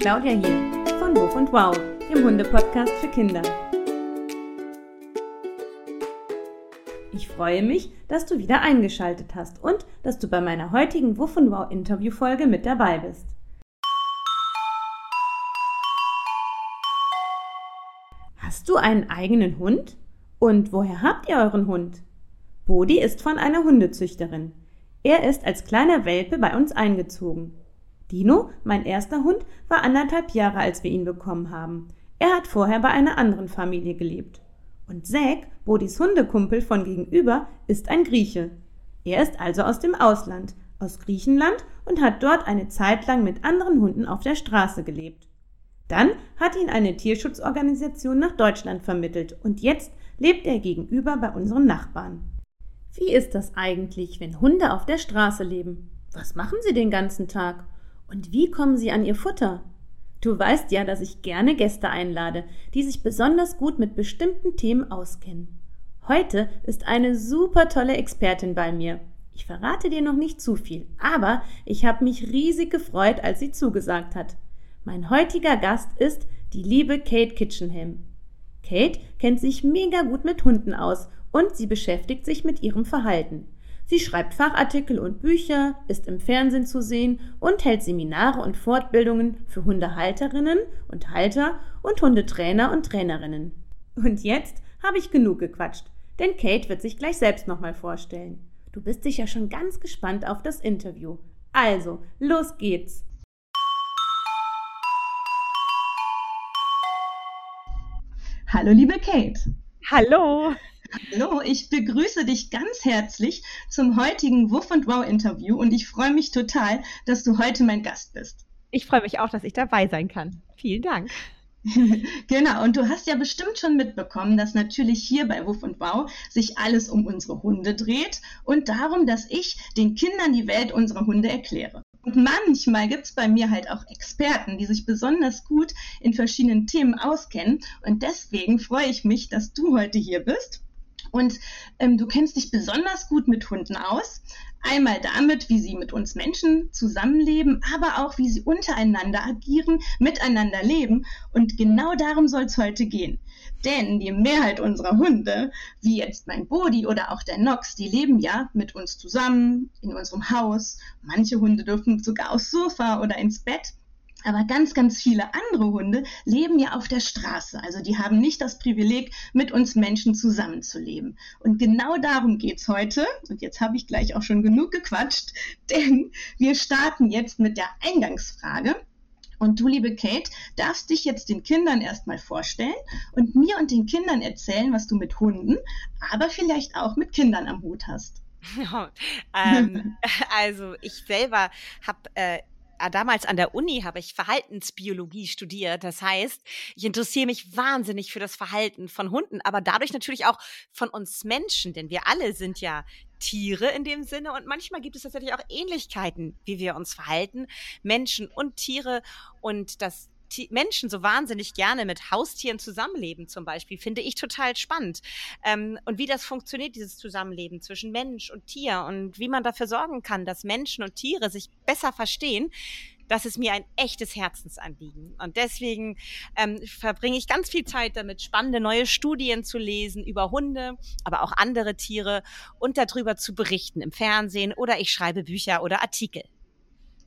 Claudia hier von Wuff und Wow, dem Hunde-Podcast für Kinder. Ich freue mich, dass du wieder eingeschaltet hast und dass du bei meiner heutigen Wuff und Wow Interviewfolge mit dabei bist. Hast du einen eigenen Hund? Und woher habt ihr euren Hund? Bodi ist von einer Hundezüchterin. Er ist als kleiner Welpe bei uns eingezogen. Dino, mein erster Hund, war anderthalb Jahre, als wir ihn bekommen haben. Er hat vorher bei einer anderen Familie gelebt. Und Zack, Bodis Hundekumpel von gegenüber, ist ein Grieche. Er ist also aus dem Ausland, aus Griechenland und hat dort eine Zeit lang mit anderen Hunden auf der Straße gelebt. Dann hat ihn eine Tierschutzorganisation nach Deutschland vermittelt und jetzt lebt er gegenüber bei unseren Nachbarn. Wie ist das eigentlich, wenn Hunde auf der Straße leben? Was machen sie den ganzen Tag? Und wie kommen sie an ihr Futter? Du weißt ja, dass ich gerne Gäste einlade, die sich besonders gut mit bestimmten Themen auskennen. Heute ist eine super tolle Expertin bei mir. Ich verrate dir noch nicht zu viel, aber ich habe mich riesig gefreut, als sie zugesagt hat. Mein heutiger Gast ist die liebe Kate Kitchenham. Kate kennt sich mega gut mit Hunden aus und sie beschäftigt sich mit ihrem Verhalten. Sie schreibt Fachartikel und Bücher, ist im Fernsehen zu sehen und hält Seminare und Fortbildungen für Hundehalterinnen und Halter und Hundetrainer und Trainerinnen. Und jetzt habe ich genug gequatscht, denn Kate wird sich gleich selbst nochmal vorstellen. Du bist sicher schon ganz gespannt auf das Interview. Also, los geht's! Hallo, liebe Kate. Hallo. Hallo, ich begrüße dich ganz herzlich zum heutigen Wuff und Wow Interview und ich freue mich total, dass du heute mein Gast bist. Ich freue mich auch, dass ich dabei sein kann. Vielen Dank. genau, und du hast ja bestimmt schon mitbekommen, dass natürlich hier bei Wuff und Wow sich alles um unsere Hunde dreht und darum, dass ich den Kindern die Welt unserer Hunde erkläre. Und manchmal gibt es bei mir halt auch Experten, die sich besonders gut in verschiedenen Themen auskennen. Und deswegen freue ich mich, dass du heute hier bist und ähm, du kennst dich besonders gut mit Hunden aus. Einmal damit, wie sie mit uns Menschen zusammenleben, aber auch, wie sie untereinander agieren, miteinander leben. Und genau darum soll es heute gehen. Denn die Mehrheit unserer Hunde, wie jetzt mein Bodi oder auch der Nox, die leben ja mit uns zusammen in unserem Haus. Manche Hunde dürfen sogar aufs Sofa oder ins Bett. Aber ganz, ganz viele andere Hunde leben ja auf der Straße. Also die haben nicht das Privileg, mit uns Menschen zusammenzuleben. Und genau darum geht's heute. Und jetzt habe ich gleich auch schon genug gequatscht, denn wir starten jetzt mit der Eingangsfrage. Und du, liebe Kate, darfst dich jetzt den Kindern erstmal vorstellen und mir und den Kindern erzählen, was du mit Hunden, aber vielleicht auch mit Kindern am Hut hast. ähm, also ich selber habe äh, damals an der Uni habe ich Verhaltensbiologie studiert. Das heißt, ich interessiere mich wahnsinnig für das Verhalten von Hunden, aber dadurch natürlich auch von uns Menschen, denn wir alle sind ja Tiere in dem Sinne und manchmal gibt es tatsächlich auch Ähnlichkeiten, wie wir uns verhalten, Menschen und Tiere und das Menschen so wahnsinnig gerne mit Haustieren zusammenleben, zum Beispiel, finde ich total spannend. Ähm, und wie das funktioniert, dieses Zusammenleben zwischen Mensch und Tier und wie man dafür sorgen kann, dass Menschen und Tiere sich besser verstehen, das ist mir ein echtes Herzensanliegen. Und deswegen ähm, verbringe ich ganz viel Zeit damit, spannende neue Studien zu lesen über Hunde, aber auch andere Tiere und darüber zu berichten im Fernsehen oder ich schreibe Bücher oder Artikel.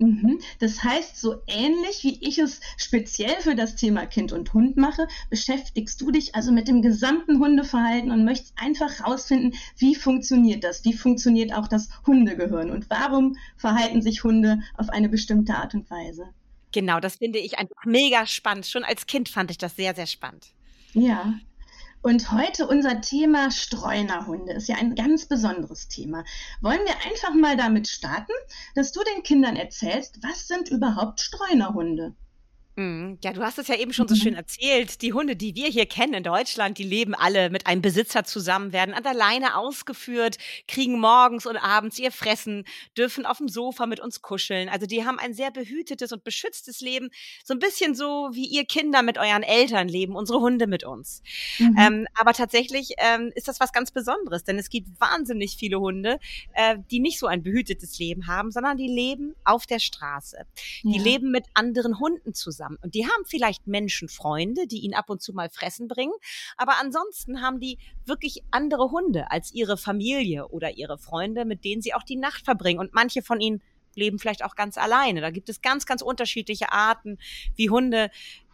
Mhm. Das heißt, so ähnlich wie ich es speziell für das Thema Kind und Hund mache, beschäftigst du dich also mit dem gesamten Hundeverhalten und möchtest einfach herausfinden, wie funktioniert das? Wie funktioniert auch das Hundegehirn? Und warum verhalten sich Hunde auf eine bestimmte Art und Weise? Genau, das finde ich einfach mega spannend. Schon als Kind fand ich das sehr, sehr spannend. Ja, und heute unser Thema Streunerhunde ist ja ein ganz besonderes Thema. Wollen wir einfach mal damit starten, dass du den Kindern erzählst, was sind überhaupt Streunerhunde? Mhm. Ja, du hast es ja eben schon so schön mhm. erzählt. Die Hunde, die wir hier kennen in Deutschland, die leben alle mit einem Besitzer zusammen, werden an der Leine ausgeführt, kriegen morgens und abends ihr Fressen, dürfen auf dem Sofa mit uns kuscheln. Also die haben ein sehr behütetes und beschütztes Leben. So ein bisschen so, wie ihr Kinder mit euren Eltern leben, unsere Hunde mit uns. Mhm. Ähm, aber tatsächlich ähm, ist das was ganz Besonderes, denn es gibt wahnsinnig viele Hunde, äh, die nicht so ein behütetes Leben haben, sondern die leben auf der Straße. Die ja. leben mit anderen Hunden zusammen haben. Und die haben vielleicht Menschenfreunde, die ihnen ab und zu mal Fressen bringen, aber ansonsten haben die wirklich andere Hunde als ihre Familie oder ihre Freunde, mit denen sie auch die Nacht verbringen. Und manche von ihnen leben vielleicht auch ganz alleine. Da gibt es ganz, ganz unterschiedliche Arten, wie Hunde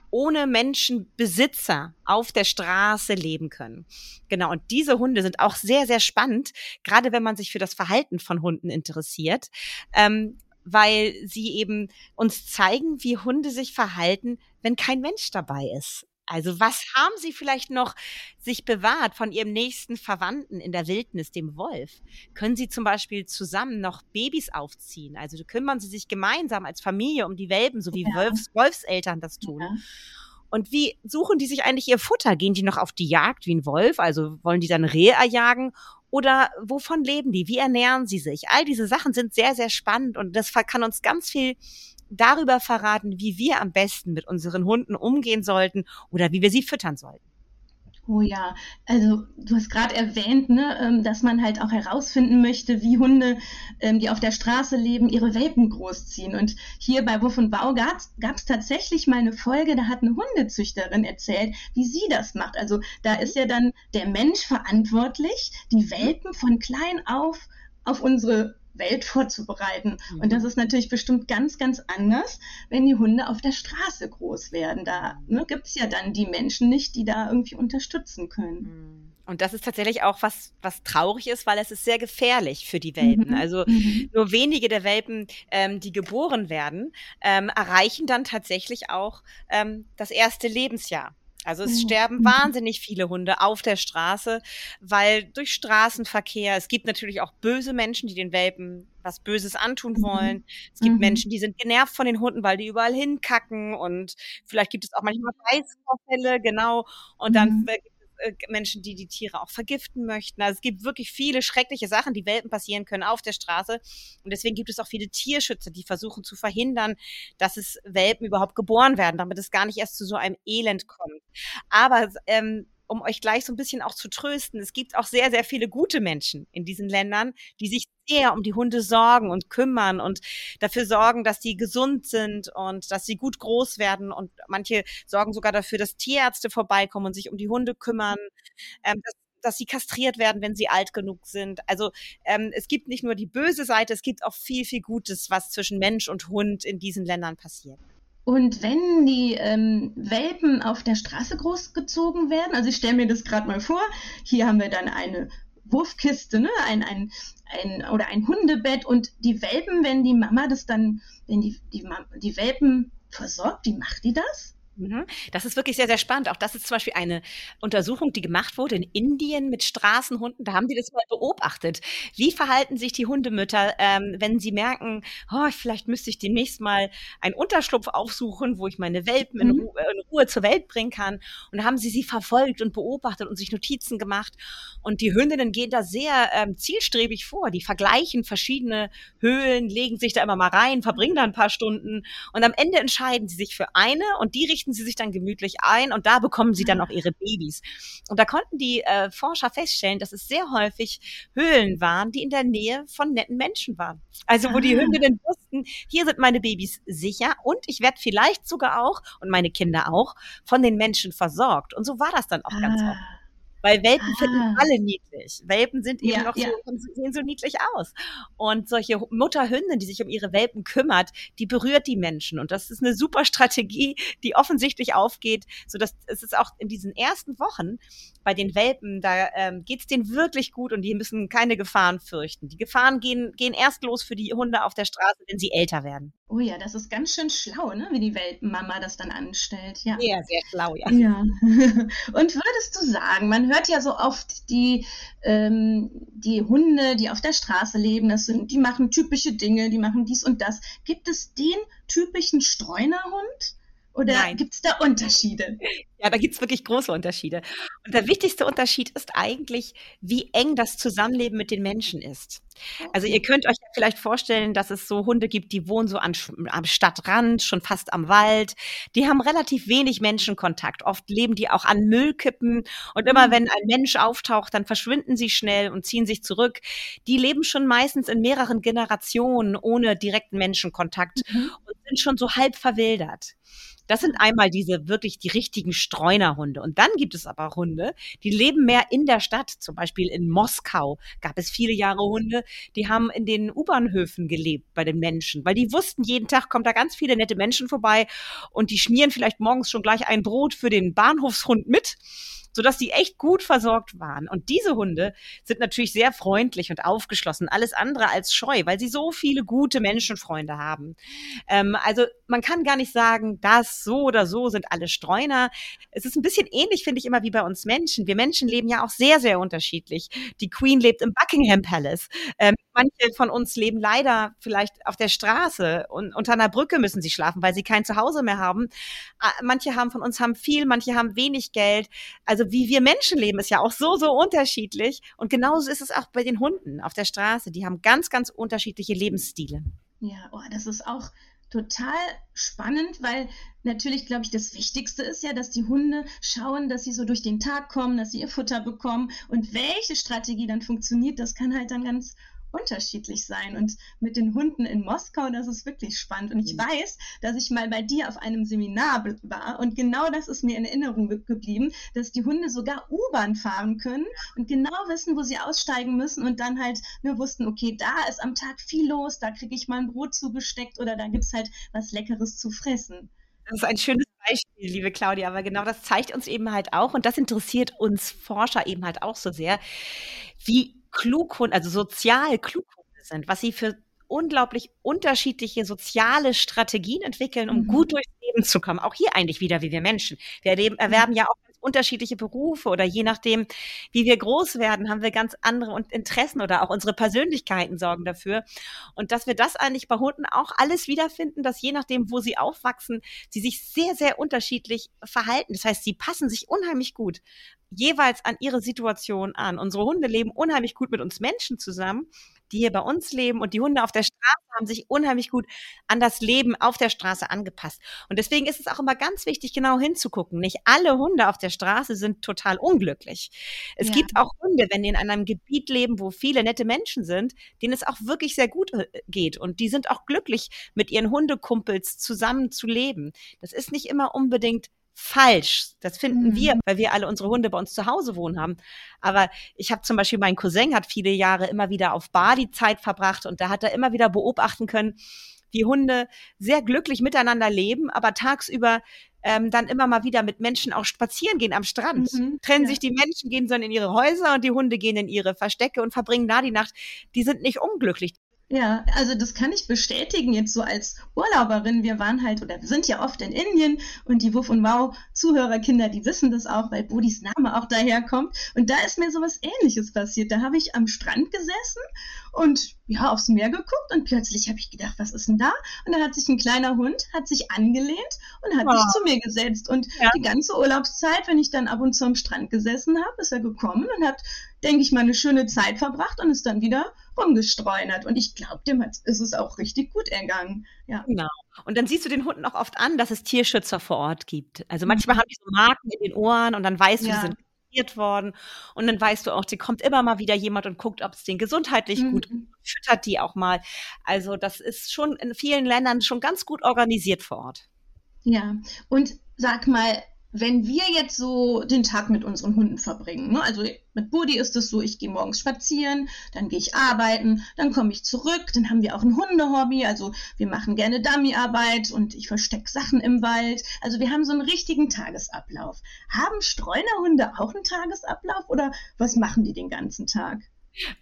ohne Menschenbesitzer auf der Straße leben können. Genau, und diese Hunde sind auch sehr, sehr spannend, gerade wenn man sich für das Verhalten von Hunden interessiert, ähm, weil sie eben uns zeigen, wie Hunde sich verhalten, wenn kein Mensch dabei ist. Also was haben Sie vielleicht noch sich bewahrt von Ihrem nächsten Verwandten in der Wildnis, dem Wolf? Können Sie zum Beispiel zusammen noch Babys aufziehen? Also kümmern Sie sich gemeinsam als Familie um die Welpen, so wie ja. Wolfs, Wolfseltern das tun. Ja. Und wie suchen die sich eigentlich ihr Futter? Gehen die noch auf die Jagd wie ein Wolf? Also wollen die dann Rehe erjagen? Oder wovon leben die? Wie ernähren sie sich? All diese Sachen sind sehr, sehr spannend und das kann uns ganz viel darüber verraten, wie wir am besten mit unseren Hunden umgehen sollten oder wie wir sie füttern sollten. Oh ja, also du hast gerade erwähnt, ne, ähm, dass man halt auch herausfinden möchte, wie Hunde, ähm, die auf der Straße leben, ihre Welpen großziehen. Und hier bei Wuff und Bau gab es tatsächlich mal eine Folge, da hat eine Hundezüchterin erzählt, wie sie das macht. Also da ist ja dann der Mensch verantwortlich, die Welpen von klein auf auf unsere Welt vorzubereiten. Mhm. Und das ist natürlich bestimmt ganz, ganz anders, wenn die Hunde auf der Straße groß werden. Da ne, gibt es ja dann die Menschen nicht, die da irgendwie unterstützen können. Mhm. Und das ist tatsächlich auch was, was traurig ist, weil es ist sehr gefährlich für die Welpen. Mhm. Also mhm. nur wenige der Welpen, ähm, die geboren werden, ähm, erreichen dann tatsächlich auch ähm, das erste Lebensjahr. Also es sterben mhm. wahnsinnig viele Hunde auf der Straße, weil durch Straßenverkehr, es gibt natürlich auch böse Menschen, die den Welpen was Böses antun mhm. wollen. Es gibt mhm. Menschen, die sind genervt von den Hunden, weil die überall hinkacken und vielleicht gibt es auch manchmal Beißvorfälle, genau. Und dann mhm. Äh, Menschen, die die Tiere auch vergiften möchten. Also es gibt wirklich viele schreckliche Sachen, die Welpen passieren können auf der Straße. Und deswegen gibt es auch viele Tierschützer, die versuchen zu verhindern, dass es Welpen überhaupt geboren werden, damit es gar nicht erst zu so einem Elend kommt. Aber ähm, um euch gleich so ein bisschen auch zu trösten, es gibt auch sehr, sehr viele gute Menschen in diesen Ländern, die sich sehr um die Hunde sorgen und kümmern und dafür sorgen, dass sie gesund sind und dass sie gut groß werden. Und manche sorgen sogar dafür, dass Tierärzte vorbeikommen und sich um die Hunde kümmern, ähm, dass, dass sie kastriert werden, wenn sie alt genug sind. Also ähm, es gibt nicht nur die böse Seite, es gibt auch viel, viel Gutes, was zwischen Mensch und Hund in diesen Ländern passiert. Und wenn die ähm, Welpen auf der Straße großgezogen werden, also ich stelle mir das gerade mal vor, hier haben wir dann eine Wurfkiste, ne? ein, ein, ein, oder ein Hundebett und die Welpen, wenn die Mama das dann, wenn die, die, die Welpen versorgt, wie macht die das? Mhm. Das ist wirklich sehr, sehr spannend. Auch das ist zum Beispiel eine Untersuchung, die gemacht wurde in Indien mit Straßenhunden. Da haben die das mal beobachtet. Wie verhalten sich die Hundemütter, ähm, wenn sie merken, oh, vielleicht müsste ich demnächst mal einen Unterschlupf aufsuchen, wo ich meine Welpen in, mhm. Ruhe, in Ruhe zur Welt bringen kann. Und da haben sie sie verfolgt und beobachtet und sich Notizen gemacht. Und die Hündinnen gehen da sehr ähm, zielstrebig vor. Die vergleichen verschiedene Höhlen, legen sich da immer mal rein, verbringen da ein paar Stunden. Und am Ende entscheiden sie sich für eine und die richten richten sie sich dann gemütlich ein und da bekommen sie dann auch ihre Babys. Und da konnten die äh, Forscher feststellen, dass es sehr häufig Höhlen waren, die in der Nähe von netten Menschen waren. Also wo ah. die Hündinnen wussten, hier sind meine Babys sicher und ich werde vielleicht sogar auch und meine Kinder auch von den Menschen versorgt. Und so war das dann auch ah. ganz oft. Weil Welpen ah. finden alle niedlich. Welpen sind eben ja, noch ja. so, sehen so niedlich aus. Und solche Mutterhündin, die sich um ihre Welpen kümmert, die berührt die Menschen. Und das ist eine super Strategie, die offensichtlich aufgeht, so dass es ist auch in diesen ersten Wochen bei den Welpen, da ähm, geht es denen wirklich gut und die müssen keine Gefahren fürchten. Die Gefahren gehen, gehen erst los für die Hunde auf der Straße, wenn sie älter werden. Oh ja, das ist ganz schön schlau, ne? wie die Welpenmama das dann anstellt. Ja, sehr, sehr schlau, ja. ja. Und würdest du sagen, man hört ja so oft die, ähm, die Hunde, die auf der Straße leben, das sind, die machen typische Dinge, die machen dies und das. Gibt es den typischen Streunerhund? Oder gibt es da Unterschiede? Ja, da gibt's wirklich große Unterschiede. Und der wichtigste Unterschied ist eigentlich, wie eng das Zusammenleben mit den Menschen ist. Also ihr könnt euch ja vielleicht vorstellen, dass es so Hunde gibt, die wohnen so an, am Stadtrand, schon fast am Wald. Die haben relativ wenig Menschenkontakt. Oft leben die auch an Müllkippen. Und immer mhm. wenn ein Mensch auftaucht, dann verschwinden sie schnell und ziehen sich zurück. Die leben schon meistens in mehreren Generationen ohne direkten Menschenkontakt mhm. und sind schon so halb verwildert. Das sind einmal diese wirklich die richtigen Streunerhunde. Und dann gibt es aber Hunde, die leben mehr in der Stadt. Zum Beispiel in Moskau gab es viele Jahre Hunde, die haben in den U-Bahnhöfen gelebt bei den Menschen, weil die wussten, jeden Tag kommt da ganz viele nette Menschen vorbei und die schmieren vielleicht morgens schon gleich ein Brot für den Bahnhofshund mit sodass die echt gut versorgt waren. Und diese Hunde sind natürlich sehr freundlich und aufgeschlossen, alles andere als scheu, weil sie so viele gute Menschenfreunde haben. Ähm, also man kann gar nicht sagen, das so oder so sind alle Streuner. Es ist ein bisschen ähnlich, finde ich immer, wie bei uns Menschen. Wir Menschen leben ja auch sehr, sehr unterschiedlich. Die Queen lebt im Buckingham Palace. Ähm, manche von uns leben leider vielleicht auf der Straße und unter einer Brücke müssen sie schlafen, weil sie kein Zuhause mehr haben. Ah, manche haben von uns haben viel, manche haben wenig Geld. Also wie wir Menschen leben, ist ja auch so, so unterschiedlich. Und genauso ist es auch bei den Hunden auf der Straße. Die haben ganz, ganz unterschiedliche Lebensstile. Ja, oh, das ist auch total spannend, weil natürlich, glaube ich, das Wichtigste ist ja, dass die Hunde schauen, dass sie so durch den Tag kommen, dass sie ihr Futter bekommen. Und welche Strategie dann funktioniert, das kann halt dann ganz unterschiedlich sein. Und mit den Hunden in Moskau, das ist wirklich spannend. Und ich mhm. weiß, dass ich mal bei dir auf einem Seminar war und genau das ist mir in Erinnerung geblieben, dass die Hunde sogar U-Bahn fahren können und genau wissen, wo sie aussteigen müssen und dann halt nur wussten, okay, da ist am Tag viel los, da kriege ich mal ein Brot zugesteckt oder da gibt es halt was Leckeres zu fressen. Das ist ein schönes Beispiel, liebe Claudia, aber genau das zeigt uns eben halt auch und das interessiert uns Forscher eben halt auch so sehr, wie Klughunde, also sozial Klughunde sind, was sie für unglaublich unterschiedliche soziale Strategien entwickeln, um mhm. gut durchs Leben zu kommen. Auch hier eigentlich wieder wie wir Menschen. Wir erleben, mhm. erwerben ja auch unterschiedliche Berufe oder je nachdem, wie wir groß werden, haben wir ganz andere Interessen oder auch unsere Persönlichkeiten sorgen dafür. Und dass wir das eigentlich bei Hunden auch alles wiederfinden, dass je nachdem, wo sie aufwachsen, sie sich sehr, sehr unterschiedlich verhalten. Das heißt, sie passen sich unheimlich gut jeweils an ihre Situation an. Unsere Hunde leben unheimlich gut mit uns Menschen zusammen, die hier bei uns leben und die Hunde auf der Straße haben sich unheimlich gut an das Leben auf der Straße angepasst. Und deswegen ist es auch immer ganz wichtig, genau hinzugucken. Nicht alle Hunde auf der Straße sind total unglücklich. Es ja. gibt auch Hunde, wenn die in einem Gebiet leben, wo viele nette Menschen sind, denen es auch wirklich sehr gut äh, geht und die sind auch glücklich, mit ihren Hundekumpels zusammen zu leben. Das ist nicht immer unbedingt falsch. Das finden mhm. wir, weil wir alle unsere Hunde bei uns zu Hause wohnen haben. Aber ich habe zum Beispiel, mein Cousin hat viele Jahre immer wieder auf Bali Zeit verbracht und da hat er immer wieder beobachten können, wie Hunde sehr glücklich miteinander leben, aber tagsüber ähm, dann immer mal wieder mit Menschen auch spazieren gehen am Strand. Mhm, Trennen ja. sich die Menschen, gehen dann in ihre Häuser und die Hunde gehen in ihre Verstecke und verbringen da die Nacht. Die sind nicht unglücklich. Ja, also das kann ich bestätigen jetzt so als Urlauberin. Wir waren halt oder wir sind ja oft in Indien und die Wuff und Wow Zuhörerkinder, die wissen das auch, weil Bodis Name auch daherkommt. Und da ist mir sowas ähnliches passiert. Da habe ich am Strand gesessen und ja, aufs Meer geguckt und plötzlich habe ich gedacht, was ist denn da? Und da hat sich ein kleiner Hund, hat sich angelehnt und hat oh. sich zu mir gesetzt. Und ja. die ganze Urlaubszeit, wenn ich dann ab und zu am Strand gesessen habe, ist er gekommen und hat, denke ich mal, eine schöne Zeit verbracht und ist dann wieder rumgestreunert. Und ich glaube, dem ist es auch richtig gut ergangen. Ja. Genau. Und dann siehst du den Hunden auch oft an, dass es Tierschützer vor Ort gibt. Also manchmal mhm. haben die so Marken in den Ohren und dann weißt du, ja. die sind worden. Und dann weißt du auch, sie kommt immer mal wieder jemand und guckt, ob es denen gesundheitlich mhm. gut füttert die auch mal. Also das ist schon in vielen Ländern schon ganz gut organisiert vor Ort. Ja, und sag mal, wenn wir jetzt so den Tag mit unseren Hunden verbringen, ne? also mit Buddy ist es so, ich gehe morgens spazieren, dann gehe ich arbeiten, dann komme ich zurück, dann haben wir auch ein Hundehobby, also wir machen gerne Dummyarbeit und ich verstecke Sachen im Wald. Also wir haben so einen richtigen Tagesablauf. Haben Streunerhunde auch einen Tagesablauf oder was machen die den ganzen Tag?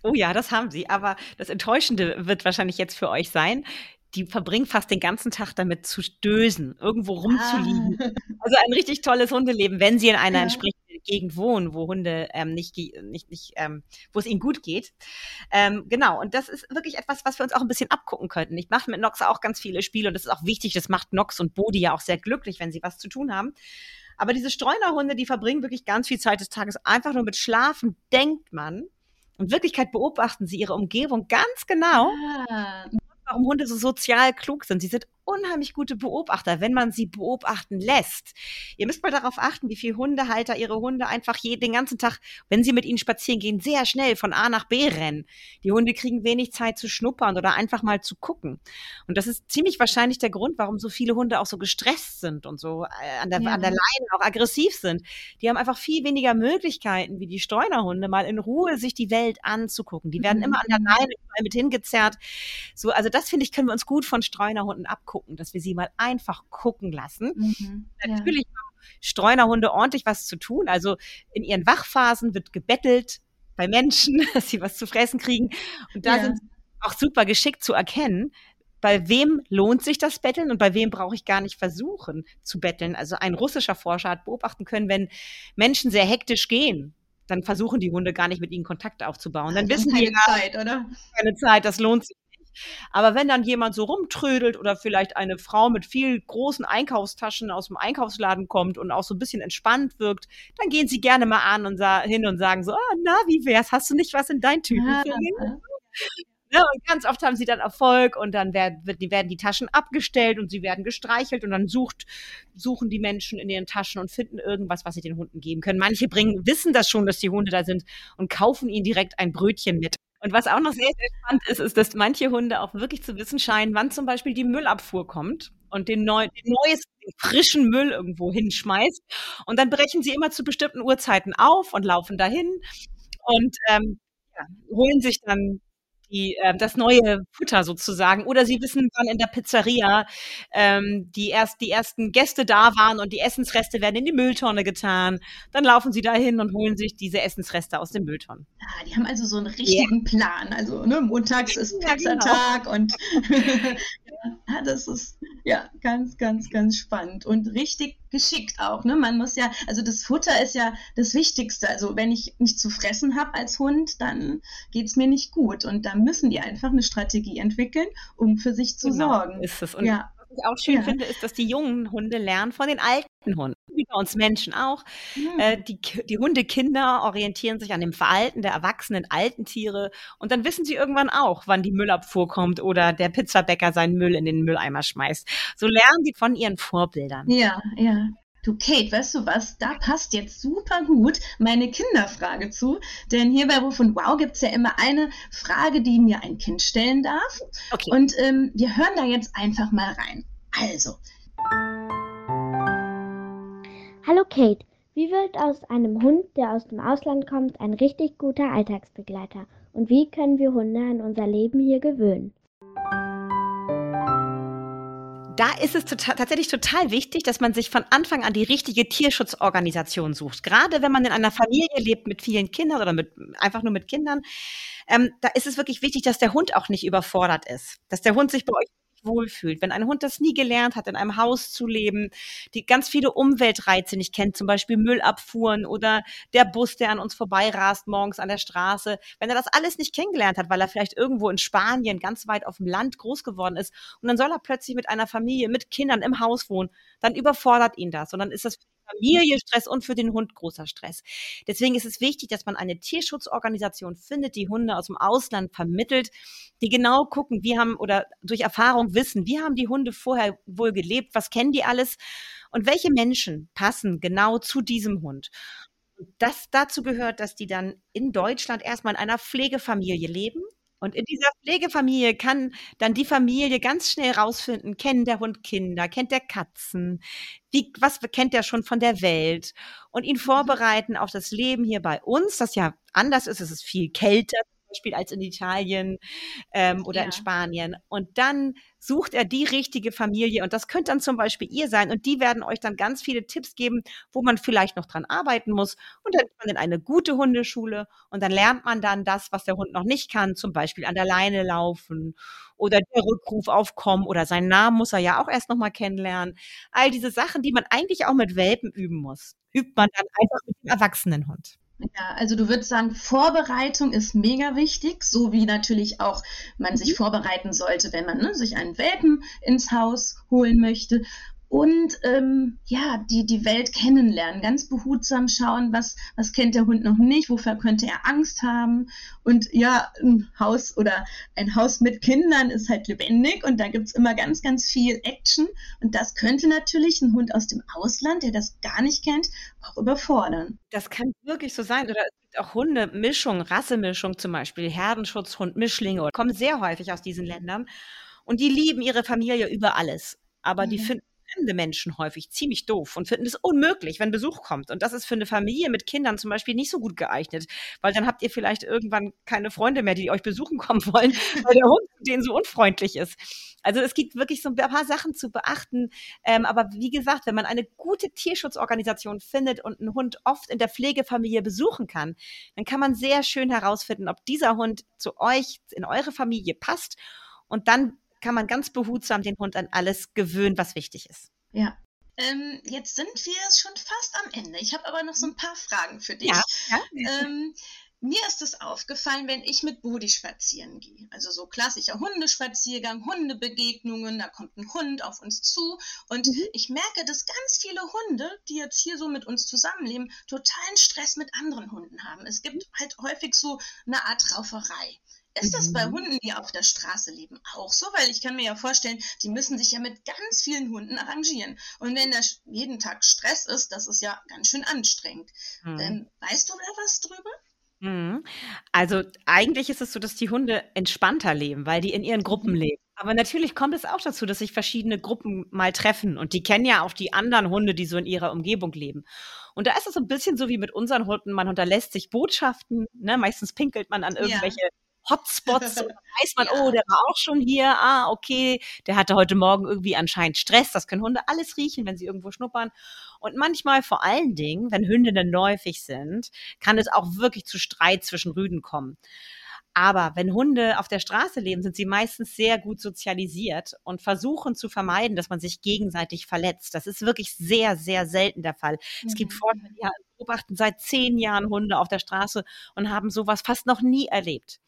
Oh ja, das haben sie. Aber das Enttäuschende wird wahrscheinlich jetzt für euch sein die verbringen fast den ganzen Tag damit zu stößen, irgendwo rumzuliegen. Ah. Also ein richtig tolles Hundeleben, wenn sie in einer ja. entsprechenden Gegend wohnen, wo Hunde ähm, nicht, nicht, nicht ähm, wo es ihnen gut geht. Ähm, genau, und das ist wirklich etwas, was wir uns auch ein bisschen abgucken könnten. Ich mache mit Nox auch ganz viele Spiele und das ist auch wichtig, das macht Nox und Bodi ja auch sehr glücklich, wenn sie was zu tun haben. Aber diese Streunerhunde, die verbringen wirklich ganz viel Zeit des Tages einfach nur mit Schlafen, denkt man. In Wirklichkeit beobachten sie ihre Umgebung ganz genau. Ah. Warum Hunde so sozial klug sind. Sie sind unheimlich gute Beobachter, wenn man sie beobachten lässt. Ihr müsst mal darauf achten, wie viele Hundehalter ihre Hunde einfach je, den ganzen Tag, wenn sie mit ihnen spazieren gehen, sehr schnell von A nach B rennen. Die Hunde kriegen wenig Zeit zu schnuppern oder einfach mal zu gucken. Und das ist ziemlich wahrscheinlich der Grund, warum so viele Hunde auch so gestresst sind und so äh, an der, ja. an der Leine auch aggressiv sind. Die haben einfach viel weniger Möglichkeiten, wie die Streunerhunde, mal in Ruhe sich die Welt anzugucken. Die werden mhm. immer an der Leine mit hingezerrt. So, also das finde ich, können wir uns gut von Streunerhunden abgucken gucken, dass wir sie mal einfach gucken lassen. Mhm, Natürlich ja. haben Streunerhunde ordentlich was zu tun. Also in ihren Wachphasen wird gebettelt bei Menschen, dass sie was zu fressen kriegen. Und da ja. sind sie auch super geschickt zu erkennen, bei wem lohnt sich das Betteln und bei wem brauche ich gar nicht versuchen zu betteln. Also ein russischer Forscher hat beobachten können, wenn Menschen sehr hektisch gehen, dann versuchen die Hunde gar nicht mit ihnen Kontakt aufzubauen. Dann wissen keine die Zeit, oder? Keine Zeit, das lohnt sich aber wenn dann jemand so rumtrödelt oder vielleicht eine Frau mit viel großen Einkaufstaschen aus dem Einkaufsladen kommt und auch so ein bisschen entspannt wirkt, dann gehen sie gerne mal an und hin und sagen so, ah, na, wie wär's? Hast du nicht was in dein Tüten? Ja, ja, und ganz oft haben sie dann Erfolg und dann werden, werden die Taschen abgestellt und sie werden gestreichelt und dann sucht, suchen die Menschen in ihren Taschen und finden irgendwas, was sie den Hunden geben können. Manche bringen, wissen das schon, dass die Hunde da sind und kaufen ihnen direkt ein Brötchen mit. Und was auch noch sehr, sehr spannend ist, ist, dass manche Hunde auch wirklich zu wissen scheinen, wann zum Beispiel die Müllabfuhr kommt und den, neu, den neuesten, frischen Müll irgendwo hinschmeißt. Und dann brechen sie immer zu bestimmten Uhrzeiten auf und laufen dahin und ähm, ja, holen sich dann die, äh, das neue Futter sozusagen. Oder sie wissen, wann in der Pizzeria ähm, die, erst, die ersten Gäste da waren und die Essensreste werden in die Mülltonne getan. Dann laufen sie dahin und holen sich diese Essensreste aus den Mülltonnen. Ah, die haben also so einen richtigen yeah. Plan. Also ne, montags ist Pizzatag genau. und ja, das ist ja ganz, ganz, ganz spannend und richtig geschickt auch. Ne? Man muss ja, also das Futter ist ja das Wichtigste. Also wenn ich nicht zu fressen habe als Hund, dann geht es mir nicht gut. Und da müssen die einfach eine Strategie entwickeln, um für sich zu genau, sorgen. Ist es. Und ja. was ich auch schön ja. finde, ist, dass die jungen Hunde lernen von den alten Hunden, wie bei uns Menschen auch. Ja. Äh, die, die Hundekinder orientieren sich an dem Verhalten der erwachsenen alten Tiere und dann wissen sie irgendwann auch, wann die Müllabfuhr kommt oder der Pizzabäcker seinen Müll in den Mülleimer schmeißt. So lernen die von ihren Vorbildern. Ja, ja. Du, Kate, weißt du was? Da passt jetzt super gut meine Kinderfrage zu. Denn hier bei Ruf und Wow gibt es ja immer eine Frage, die mir ein Kind stellen darf. Okay. Und ähm, wir hören da jetzt einfach mal rein. Also. Hallo Kate, wie wird aus einem Hund, der aus dem Ausland kommt, ein richtig guter Alltagsbegleiter? Und wie können wir Hunde an unser Leben hier gewöhnen? Da ist es total, tatsächlich total wichtig, dass man sich von Anfang an die richtige Tierschutzorganisation sucht. Gerade wenn man in einer Familie lebt mit vielen Kindern oder mit, einfach nur mit Kindern, ähm, da ist es wirklich wichtig, dass der Hund auch nicht überfordert ist. Dass der Hund sich bei euch wohlfühlt. Wenn ein Hund das nie gelernt hat, in einem Haus zu leben, die ganz viele Umweltreize nicht kennt, zum Beispiel Müllabfuhren oder der Bus, der an uns vorbeirast morgens an der Straße, wenn er das alles nicht kennengelernt hat, weil er vielleicht irgendwo in Spanien ganz weit auf dem Land groß geworden ist und dann soll er plötzlich mit einer Familie, mit Kindern im Haus wohnen, dann überfordert ihn das und dann ist das Familie Stress und für den Hund großer Stress. Deswegen ist es wichtig, dass man eine Tierschutzorganisation findet, die Hunde aus dem Ausland vermittelt, die genau gucken, wie haben oder durch Erfahrung wissen, wie haben die Hunde vorher wohl gelebt, was kennen die alles und welche Menschen passen genau zu diesem Hund. Das dazu gehört, dass die dann in Deutschland erstmal in einer Pflegefamilie leben und in dieser Pflegefamilie kann dann die Familie ganz schnell rausfinden, kennt der Hund Kinder, kennt der Katzen, wie, was kennt der schon von der Welt und ihn mhm. vorbereiten auf das Leben hier bei uns, das ja anders ist, es ist viel kälter Beispiel als in Italien ähm, oder ja. in Spanien. Und dann sucht er die richtige Familie und das könnte dann zum Beispiel ihr sein und die werden euch dann ganz viele Tipps geben, wo man vielleicht noch dran arbeiten muss und dann ist man in eine gute Hundeschule und dann lernt man dann das, was der Hund noch nicht kann, zum Beispiel an der Leine laufen oder der Rückruf aufkommen oder seinen Namen muss er ja auch erst nochmal kennenlernen. All diese Sachen, die man eigentlich auch mit Welpen üben muss, übt man dann einfach mit dem Erwachsenenhund. Ja, also du würdest sagen, Vorbereitung ist mega wichtig, so wie natürlich auch man sich mhm. vorbereiten sollte, wenn man ne, sich einen Welpen ins Haus holen möchte. Und ähm, ja, die, die Welt kennenlernen, ganz behutsam schauen, was, was kennt der Hund noch nicht, wofür könnte er Angst haben. Und ja, ein Haus oder ein Haus mit Kindern ist halt lebendig und da gibt's immer ganz, ganz viel Action. Und das könnte natürlich ein Hund aus dem Ausland, der das gar nicht kennt, auch überfordern. Das kann wirklich so sein. Oder es gibt auch Hundemischung, Rassemischung zum Beispiel, Herdenschutzhund, Mischlinge, kommen sehr häufig aus diesen Ländern. Und die lieben ihre Familie über alles. Aber mhm. die finden fremde Menschen häufig ziemlich doof und finden es unmöglich, wenn Besuch kommt. Und das ist für eine Familie mit Kindern zum Beispiel nicht so gut geeignet, weil dann habt ihr vielleicht irgendwann keine Freunde mehr, die euch besuchen kommen wollen, weil der Hund denen so unfreundlich ist. Also es gibt wirklich so ein paar Sachen zu beachten. Ähm, aber wie gesagt, wenn man eine gute Tierschutzorganisation findet und einen Hund oft in der Pflegefamilie besuchen kann, dann kann man sehr schön herausfinden, ob dieser Hund zu euch, in eure Familie passt. Und dann kann man ganz behutsam den Hund an alles gewöhnen, was wichtig ist. Ja. Ähm, jetzt sind wir schon fast am Ende. Ich habe aber noch so ein paar Fragen für dich. Ja, ja. Ähm, mir ist es aufgefallen, wenn ich mit Budi spazieren gehe. Also so klassischer Hundespaziergang, Hundebegegnungen, da kommt ein Hund auf uns zu und mhm. ich merke, dass ganz viele Hunde, die jetzt hier so mit uns zusammenleben, totalen Stress mit anderen Hunden haben. Es gibt halt häufig so eine Art Rauferei. Ist das bei mhm. Hunden, die auf der Straße leben, auch so? Weil ich kann mir ja vorstellen, die müssen sich ja mit ganz vielen Hunden arrangieren. Und wenn da jeden Tag Stress ist, das ist ja ganz schön anstrengend. Mhm. Dann weißt du da was drüber? Mhm. Also eigentlich ist es so, dass die Hunde entspannter leben, weil die in ihren Gruppen mhm. leben. Aber natürlich kommt es auch dazu, dass sich verschiedene Gruppen mal treffen und die kennen ja auch die anderen Hunde, die so in ihrer Umgebung leben. Und da ist es so ein bisschen so wie mit unseren Hunden, man unterlässt sich Botschaften, ne? meistens pinkelt man an irgendwelche ja. Hotspots. Und dann weiß man, oh, der war auch schon hier. Ah, okay, der hatte heute Morgen irgendwie anscheinend Stress. Das können Hunde alles riechen, wenn sie irgendwo schnuppern. Und manchmal, vor allen Dingen, wenn Hündinnen läufig sind, kann es auch wirklich zu Streit zwischen Rüden kommen. Aber wenn Hunde auf der Straße leben, sind sie meistens sehr gut sozialisiert und versuchen zu vermeiden, dass man sich gegenseitig verletzt. Das ist wirklich sehr, sehr selten der Fall. Mhm. Es gibt mhm. Forscher, die beobachten seit zehn Jahren Hunde auf der Straße und haben sowas fast noch nie erlebt.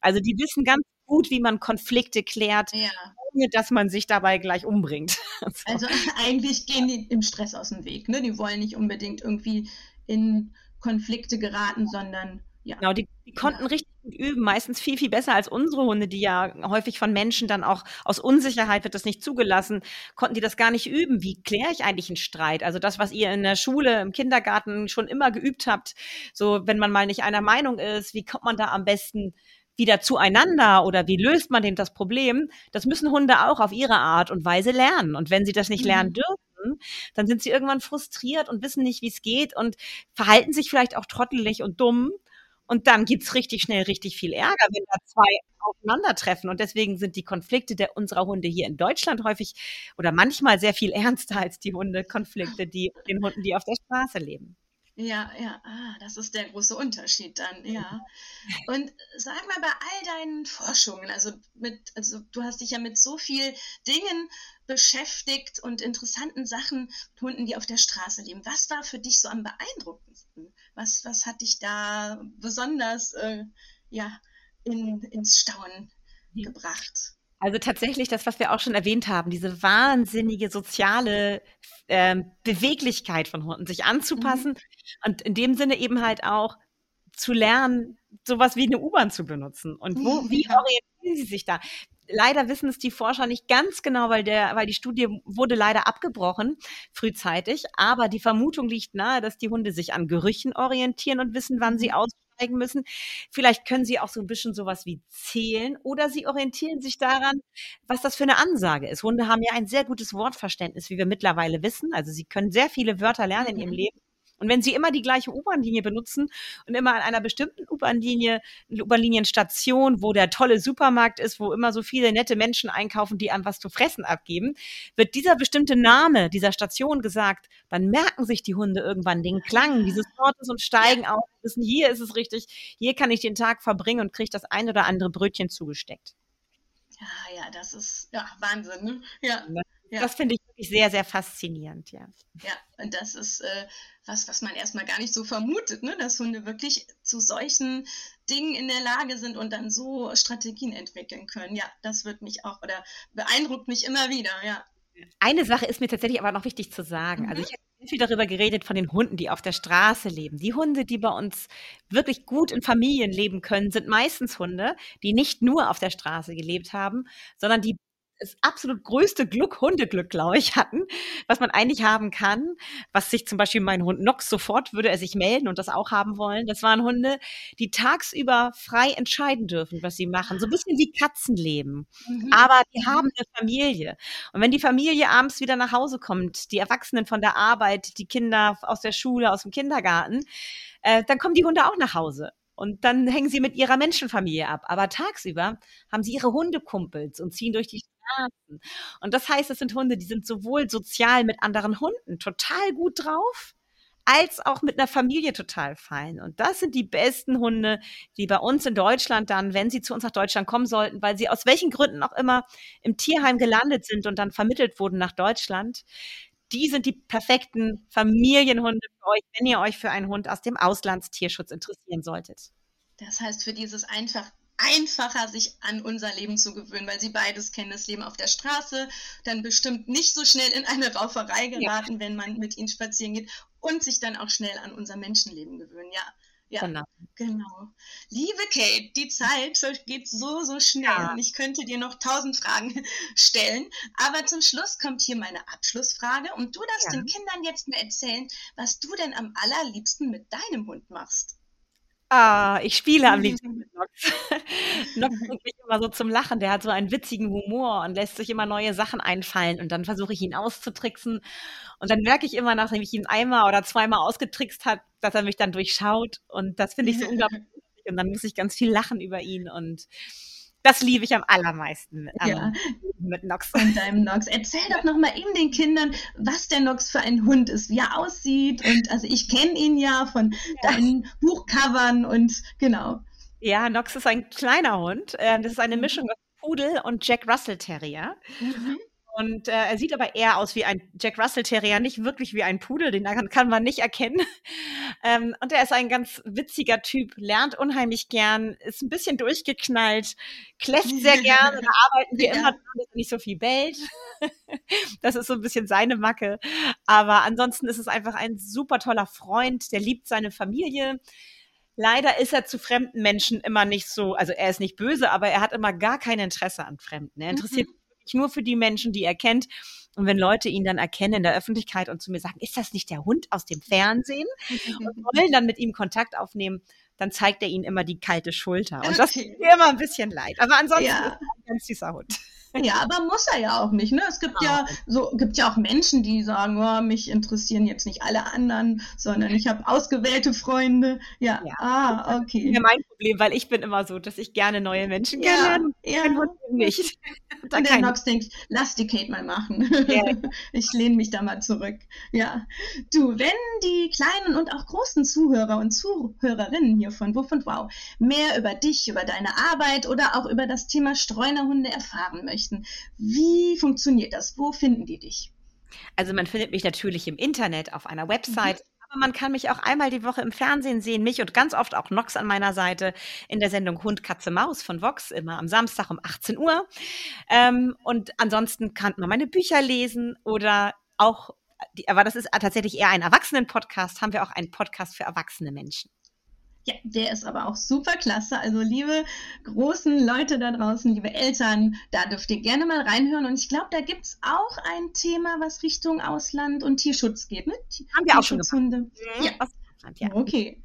Also die wissen ganz gut, wie man Konflikte klärt, ja. ohne dass man sich dabei gleich umbringt. so. Also eigentlich gehen die im Stress aus dem Weg. Ne? Die wollen nicht unbedingt irgendwie in Konflikte geraten, sondern ja. Genau, die, die konnten ja. richtig gut üben, meistens viel, viel besser als unsere Hunde, die ja häufig von Menschen dann auch aus Unsicherheit wird das nicht zugelassen, konnten die das gar nicht üben. Wie kläre ich eigentlich einen Streit? Also das, was ihr in der Schule, im Kindergarten schon immer geübt habt, so wenn man mal nicht einer Meinung ist, wie kommt man da am besten wieder zueinander oder wie löst man denn das Problem? Das müssen Hunde auch auf ihre Art und Weise lernen. Und wenn sie das nicht lernen mhm. dürfen, dann sind sie irgendwann frustriert und wissen nicht, wie es geht und verhalten sich vielleicht auch trottelig und dumm und dann gibt's richtig schnell richtig viel Ärger, wenn da zwei aufeinandertreffen. Und deswegen sind die Konflikte der unserer Hunde hier in Deutschland häufig oder manchmal sehr viel ernster als die Hundekonflikte, die den Hunden, die auf der Straße leben. Ja, ja, ah, das ist der große Unterschied dann, ja. Und sag mal, bei all deinen Forschungen, also mit, also du hast dich ja mit so viel Dingen beschäftigt und interessanten Sachen mit Hunden, die auf der Straße leben. Was war für dich so am beeindruckendsten? Was, was hat dich da besonders äh, ja, in, ins Staunen gebracht? Also tatsächlich das, was wir auch schon erwähnt haben, diese wahnsinnige soziale ähm, Beweglichkeit von Hunden, sich anzupassen mhm. und in dem Sinne eben halt auch zu lernen, sowas wie eine U-Bahn zu benutzen. Und wo, wie orientieren sie sich da? Leider wissen es die Forscher nicht ganz genau, weil der, weil die Studie wurde leider abgebrochen frühzeitig. Aber die Vermutung liegt nahe, dass die Hunde sich an Gerüchen orientieren und wissen, wann sie mhm. aus zeigen müssen. Vielleicht können Sie auch so ein bisschen sowas wie zählen oder Sie orientieren sich daran, was das für eine Ansage ist. Hunde haben ja ein sehr gutes Wortverständnis, wie wir mittlerweile wissen. Also sie können sehr viele Wörter lernen in ihrem mhm. Leben. Und wenn Sie immer die gleiche U-Bahn-Linie benutzen und immer an einer bestimmten U-Bahn-Linie, U-Bahn-Linienstation, wo der tolle Supermarkt ist, wo immer so viele nette Menschen einkaufen, die einem was zu fressen abgeben, wird dieser bestimmte Name dieser Station gesagt, dann merken sich die Hunde irgendwann den Klang dieses Wortes und steigen ja. auf, wissen, hier ist es richtig, hier kann ich den Tag verbringen und kriege das ein oder andere Brötchen zugesteckt. Ja, ja, das ist ja Wahnsinn. Ne? Ja. Ja. Das finde ich wirklich sehr, sehr faszinierend, ja. Ja, und das ist äh, was, was man erstmal gar nicht so vermutet, ne? dass Hunde wirklich zu solchen Dingen in der Lage sind und dann so Strategien entwickeln können. Ja, das wird mich auch oder beeindruckt mich immer wieder, ja. Eine Sache ist mir tatsächlich aber noch wichtig zu sagen. Also Mhm. ich habe viel darüber geredet von den Hunden, die auf der Straße leben. Die Hunde, die bei uns wirklich gut in Familien leben können, sind meistens Hunde, die nicht nur auf der Straße gelebt haben, sondern die das absolut größte Glück, Hundeglück, glaube ich, hatten, was man eigentlich haben kann, was sich zum Beispiel mein Hund Nox sofort würde er sich melden und das auch haben wollen. Das waren Hunde, die tagsüber frei entscheiden dürfen, was sie machen. So ein bisschen wie Katzen leben. Mhm. Aber die haben eine Familie. Und wenn die Familie abends wieder nach Hause kommt, die Erwachsenen von der Arbeit, die Kinder aus der Schule, aus dem Kindergarten, äh, dann kommen die Hunde auch nach Hause. Und dann hängen sie mit ihrer Menschenfamilie ab. Aber tagsüber haben sie ihre Hundekumpels und ziehen durch die Straßen. Und das heißt, es sind Hunde, die sind sowohl sozial mit anderen Hunden total gut drauf, als auch mit einer Familie total fein. Und das sind die besten Hunde, die bei uns in Deutschland dann, wenn sie zu uns nach Deutschland kommen sollten, weil sie aus welchen Gründen auch immer im Tierheim gelandet sind und dann vermittelt wurden nach Deutschland, die sind die perfekten Familienhunde für euch, wenn ihr euch für einen Hund aus dem Auslandstierschutz interessieren solltet. Das heißt, für dieses einfach einfacher, sich an unser Leben zu gewöhnen, weil sie beides kennen, das Leben auf der Straße, dann bestimmt nicht so schnell in eine Rauferei geraten, ja. wenn man mit ihnen spazieren geht und sich dann auch schnell an unser Menschenleben gewöhnen. Ja, ja, genau. genau. Liebe Kate, die Zeit geht so, so schnell Ja. und ich könnte dir noch tausend Fragen stellen. Aber zum Schluss kommt hier meine Abschlussfrage und du darfst Ja. den Kindern jetzt mal erzählen, was du denn am allerliebsten mit deinem Hund machst. Ah, ich spiele am liebsten mit Nox. Nox bringt mich immer so zum Lachen. Der hat so einen witzigen Humor und lässt sich immer neue Sachen einfallen. Und dann versuche ich ihn auszutricksen. Und dann merke ich immer, nachdem ich ihn einmal oder zweimal ausgetrickst hat, dass er mich dann durchschaut. Und das finde ich so unglaublich. Und dann muss ich ganz viel lachen über ihn. Und das liebe ich am allermeisten am Ja. mit Nox. Von deinem Nox. Erzähl doch noch mal eben den Kindern, was der Nox für ein Hund ist, wie er aussieht. Und also ich kenne ihn ja von deinen Buchcovern und genau. Ja, Nox ist ein kleiner Hund. Ähm, Das ist eine Mhm. Mischung aus Pudel und Jack Russell Terrier. Mhm. Und äh, er sieht aber eher aus wie ein Jack Russell Terrier, nicht wirklich wie ein Pudel, den kann, kann man nicht erkennen. Ähm, und er ist ein ganz witziger Typ, lernt unheimlich gern, ist ein bisschen durchgeknallt, kläfft sehr gern. Da arbeiten wir Ja. immer dran, dass er nicht so viel bellt. Das ist so ein bisschen seine Macke. Aber ansonsten ist es einfach ein super toller Freund, der liebt seine Familie. Leider ist er zu fremden Menschen immer nicht so, also er ist nicht böse, aber er hat immer gar kein Interesse an Fremden. Er interessiert sich wirklich nur für die Menschen, die er kennt. Und wenn Leute ihn dann erkennen in der Öffentlichkeit und zu mir sagen, ist das nicht der Hund aus dem Fernsehen? Und wollen dann mit ihm Kontakt aufnehmen, dann zeigt er ihnen immer die kalte Schulter. Und das tut mir immer ein bisschen leid. Aber ansonsten Ja. ist er ein ganz süßer Hund. Ja, aber muss er ja auch nicht. Ne? Es gibt ja so gibt ja auch Menschen, die sagen, oh, mich interessieren jetzt nicht alle anderen, sondern ich habe ausgewählte Freunde. Ja, Ja. ah, Das ist okay. ja mein Problem, weil ich bin immer so, dass ich gerne neue Menschen Ja, kennenlerne. ja. Nicht. Da Und der Nox denkt, lass die Kate mal machen. Ja. Ich lehne mich da mal zurück. Ja. Du, wenn die kleinen und auch großen Zuhörer und Zuhörerinnen hier von Wuff und Wow mehr über dich, über deine Arbeit oder auch über das Thema Streunerhunde erfahren möchten, wie funktioniert das? Wo finden die dich? Also man findet mich natürlich im Internet auf einer Mhm. Website, aber man kann mich auch einmal die Woche im Fernsehen sehen, mich und ganz oft auch Nox an meiner Seite in der Sendung Hund, Katze, Maus von Vox, immer am Samstag um 18 Uhr. Ähm, und ansonsten kann man meine Bücher lesen oder auch, die, aber das ist tatsächlich eher ein Erwachsenen-Podcast, haben wir auch einen Podcast für erwachsene Menschen. Ja, der ist aber auch super klasse. Also liebe großen Leute da draußen, liebe Eltern, da dürft ihr gerne mal reinhören. Und ich glaube, da gibt es auch ein Thema, was Richtung Ausland und Tierschutz geht. Ne? Haben wir auch schon Tierschutzhunde. Ja. Aus Deutschland, ja. Okay.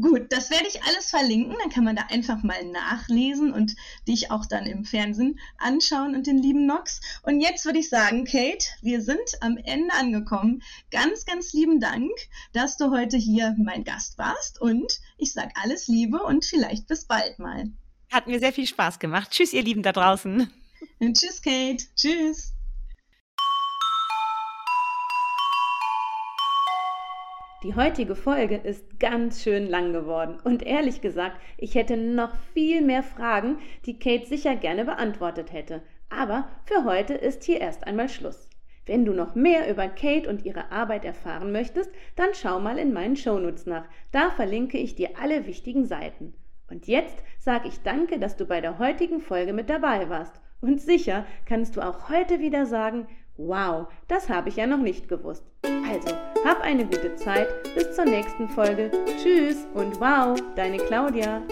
Gut, das werde ich alles verlinken. Dann kann man da einfach mal nachlesen und dich auch dann im Fernsehen anschauen und den lieben Nox. Und jetzt würde ich sagen, Kate, wir sind am Ende angekommen. Ganz, ganz lieben Dank, dass du heute hier mein Gast warst. Und ich sage alles Liebe und vielleicht bis bald mal. Hat mir sehr viel Spaß gemacht. Tschüss, ihr Lieben da draußen. Und tschüss, Kate. Tschüss. Die heutige Folge ist ganz schön lang geworden und ehrlich gesagt, ich hätte noch viel mehr Fragen, die Kate sicher gerne beantwortet hätte. Aber für heute ist hier erst einmal Schluss. Wenn du noch mehr über Kate und ihre Arbeit erfahren möchtest, dann schau mal in meinen Shownotes nach. Da verlinke ich dir alle wichtigen Seiten. Und jetzt sage ich danke, dass du bei der heutigen Folge mit dabei warst. Und sicher kannst du auch heute wieder sagen, Wow, das habe ich ja noch nicht gewusst. Also, hab eine gute Zeit. Bis zur nächsten Folge. Tschüss und wow, deine Claudia.